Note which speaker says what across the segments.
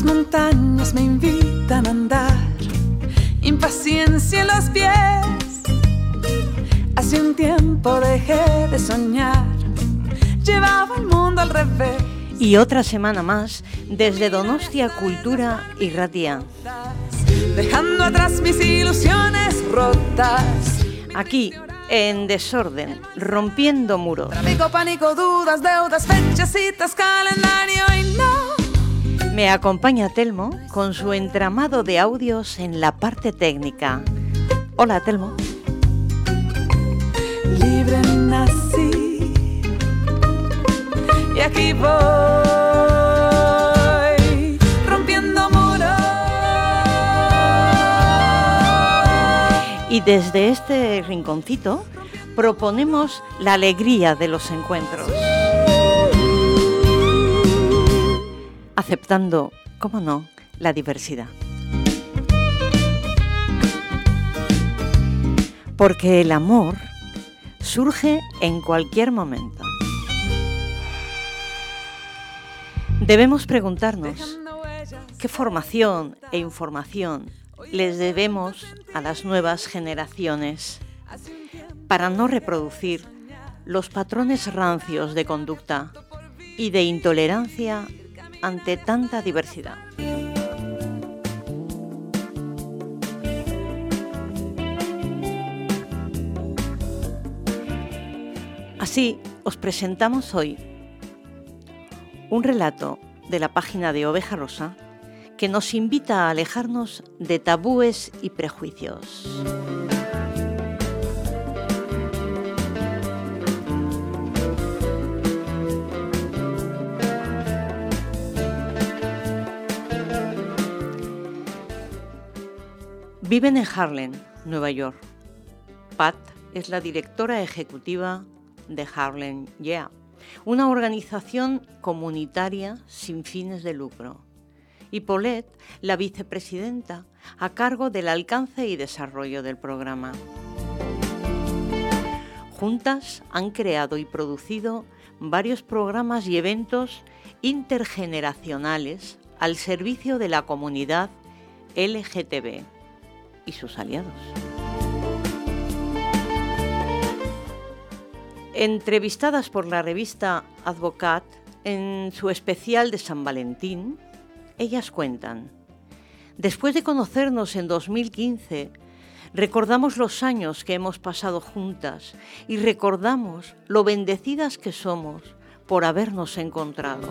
Speaker 1: Las montañas me invitan a andar, impaciencia en los pies. Hace un tiempo dejé de soñar, llevaba el mundo al revés.
Speaker 2: Y otra semana más desde Donostia Cultura y Ratia.
Speaker 1: Dejando atrás mis ilusiones rotas.
Speaker 2: Aquí en desorden, rompiendo muros.
Speaker 1: Tráfico, pánico, dudas, deudas, fechas, citas, calendario y no
Speaker 2: me acompaña Telmo con su entramado de audios en la parte técnica. Hola Telmo.
Speaker 1: Libre nací y aquí voy rompiendo muros.
Speaker 2: Y desde este rinconcito proponemos la alegría de los encuentros. Aceptando, cómo no, la diversidad. Porque el amor surge en cualquier momento. Debemos preguntarnos qué formación e información les debemos a las nuevas generaciones para no reproducir los patrones rancios de conducta y de intolerancia ante tanta diversidad. Así os presentamos hoy un relato de la página de Oveja Rosa que nos invita a alejarnos de tabúes y prejuicios. Viven en Harlem, Nueva York. Pat es la directora ejecutiva de Harlem Yeah, una organización comunitaria sin fines de lucro. Y Paulette, la vicepresidenta, a cargo del alcance y desarrollo del programa. Juntas han creado y producido varios programas y eventos intergeneracionales al servicio de la comunidad LGTB y sus aliados. Entrevistadas por la revista Advocat en su especial de San Valentín, ellas cuentan, después de conocernos en 2015, recordamos los años que hemos pasado juntas y recordamos lo bendecidas que somos por habernos encontrado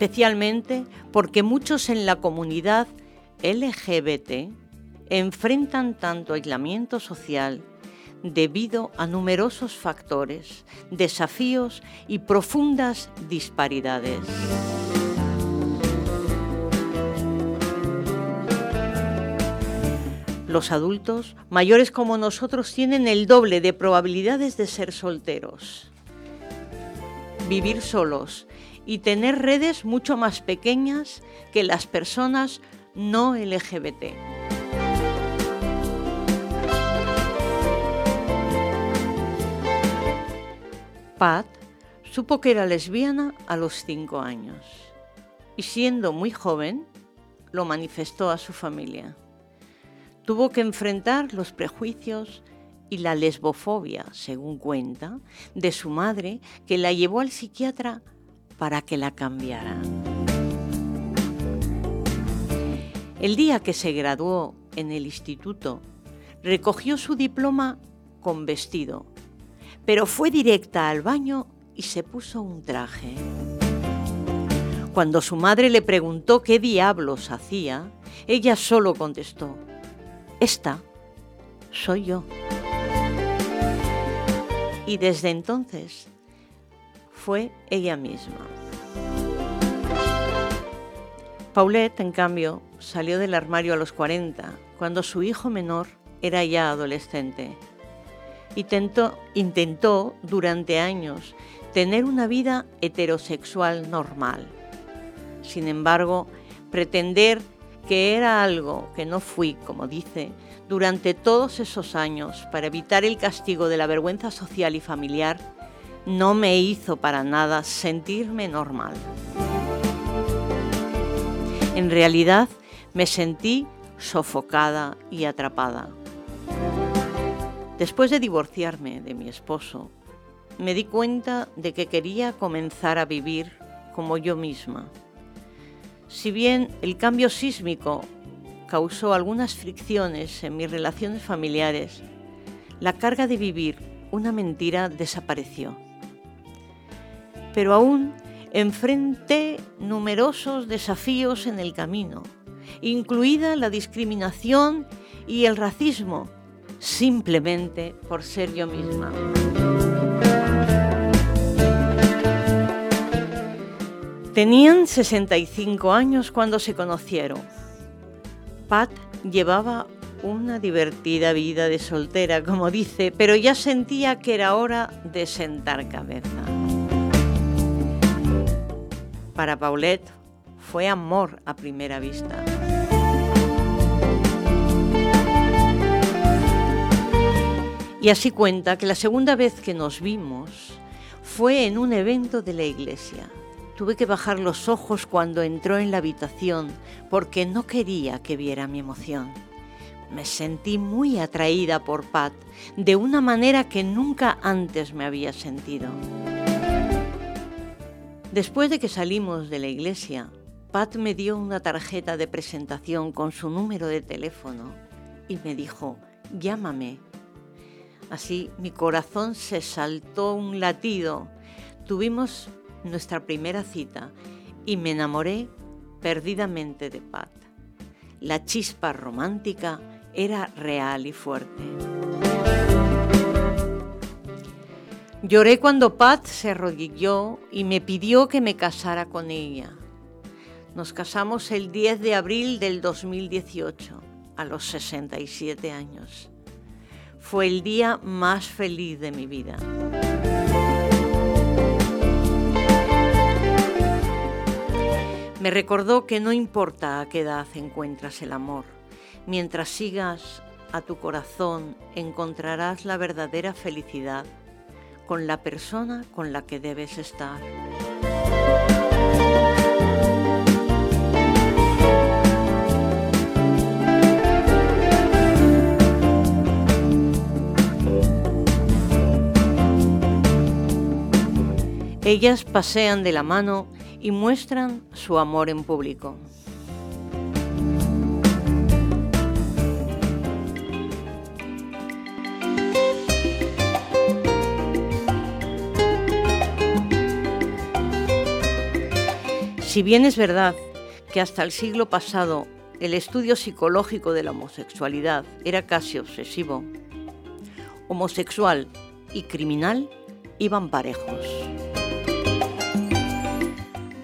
Speaker 2: especialmente porque muchos en la comunidad LGBT enfrentan tanto aislamiento social debido a numerosos factores, desafíos y profundas disparidades. Los adultos, mayores como nosotros, tienen el doble de probabilidades de ser solteros, vivir solos y tener redes mucho más pequeñas que las personas no LGBT. Pat supo que era lesbiana a los cinco años y siendo muy joven lo manifestó a su familia. Tuvo que enfrentar los prejuicios y la lesbofobia, según cuenta, de su madre, que la llevó al psiquiatra para que la cambiara. El día que se graduó en el instituto, recogió su diploma con vestido, pero fue directa al baño y se puso un traje. Cuando su madre le preguntó qué diablos hacía, ella solo contestó, esta soy yo. Y desde entonces fue ella misma. Paulette, en cambio, salió del armario a los 40, cuando su hijo menor era ya adolescente. Intentó, intentó durante años tener una vida heterosexual normal. Sin embargo, pretender que era algo que no fui, como dice, durante todos esos años para evitar el castigo de la vergüenza social y familiar, no me hizo para nada sentirme normal. En realidad me sentí sofocada y atrapada. Después de divorciarme de mi esposo, me di cuenta de que quería comenzar a vivir como yo misma. Si bien el cambio sísmico causó algunas fricciones en mis relaciones familiares, la carga de vivir una mentira desapareció. Pero aún enfrenté numerosos desafíos en el camino, incluida la discriminación y el racismo, simplemente por ser yo misma. Tenían 65 años cuando se conocieron. Pat llevaba una divertida vida de soltera, como dice, pero ya sentía que era hora de sentar cabeza. Para Paulette fue amor a primera vista. Y así cuenta que la segunda vez que nos vimos fue en un evento de la iglesia. Tuve que bajar los ojos cuando entró en la habitación porque no quería que viera mi emoción. Me sentí muy atraída por Pat de una manera que nunca antes me había sentido. Después de que salimos de la iglesia, Pat me dio una tarjeta de presentación con su número de teléfono y me dijo, llámame Así mi corazón se saltó un latido. Tuvimos nuestra primera cita y me enamoré perdidamente de Pat. La chispa romántica era real y fuerte. Lloré cuando Pat se arrodilló y me pidió que me casara con ella. Nos casamos el 10 de abril del 2018, a los 67 años. Fue el día más feliz de mi vida. Me recordó que no importa a qué edad encuentras el amor, mientras sigas a tu corazón encontrarás la verdadera felicidad con la persona con la que debes estar. Ellas pasean de la mano y muestran su amor en público. Si bien es verdad que hasta el siglo pasado el estudio psicológico de la homosexualidad era casi obsesivo, homosexual y criminal iban parejos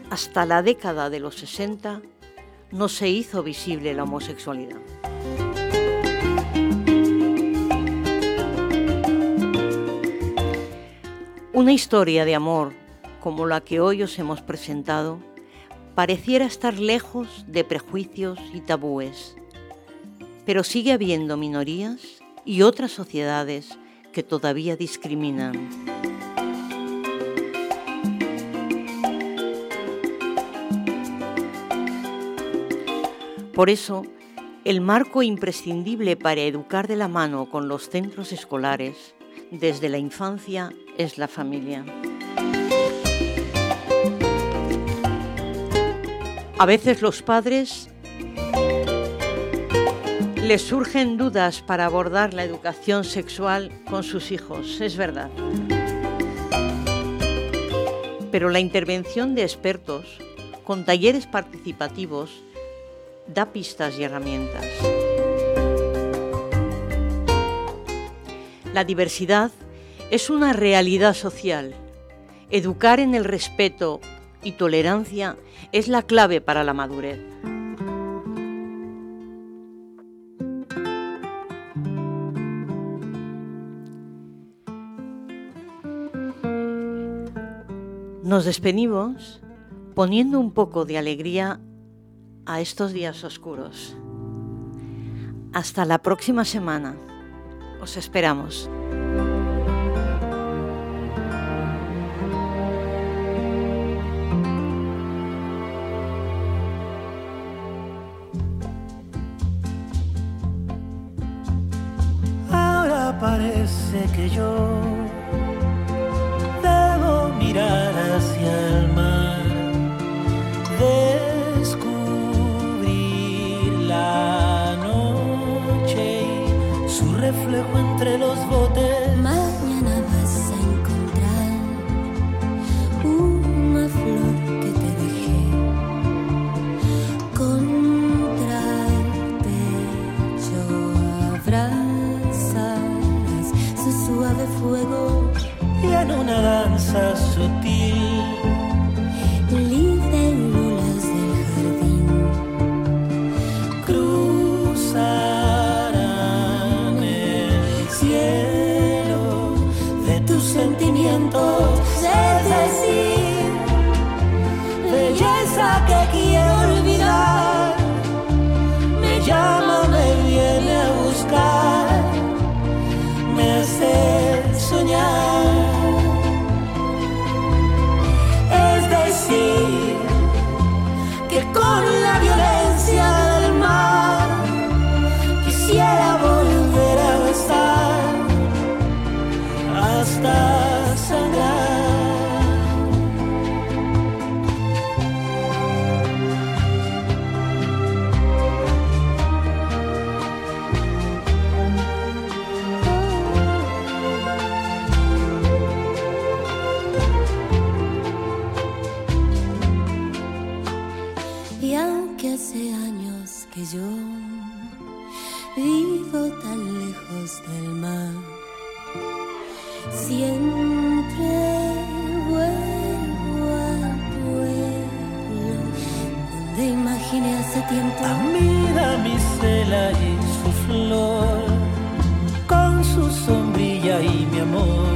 Speaker 2: hasta la década de los 60 no se hizo visible la homosexualidad. Una historia de amor como la que hoy os hemos presentado pareciera estar lejos de prejuicios y tabúes, pero sigue habiendo minorías y otras sociedades que todavía discriminan. Por eso, el marco imprescindible para educar de la mano con los centros escolares desde la infancia es la familia. A veces los padres les surgen dudas para abordar la educación sexual con sus hijos, es verdad. Pero la intervención de expertos con talleres participativos da pistas y herramientas. La diversidad es una realidad social. Educar en el respeto y tolerancia es la clave para la madurez. Nos despedimos poniendo un poco de alegría a estos días oscuros. Hasta la próxima semana. Os esperamos.
Speaker 3: que yo.
Speaker 4: suave fuego
Speaker 3: y en una danza sutil hace
Speaker 4: tiempo.
Speaker 3: Mira mi cela y su flor, con su sombrilla y mi amor.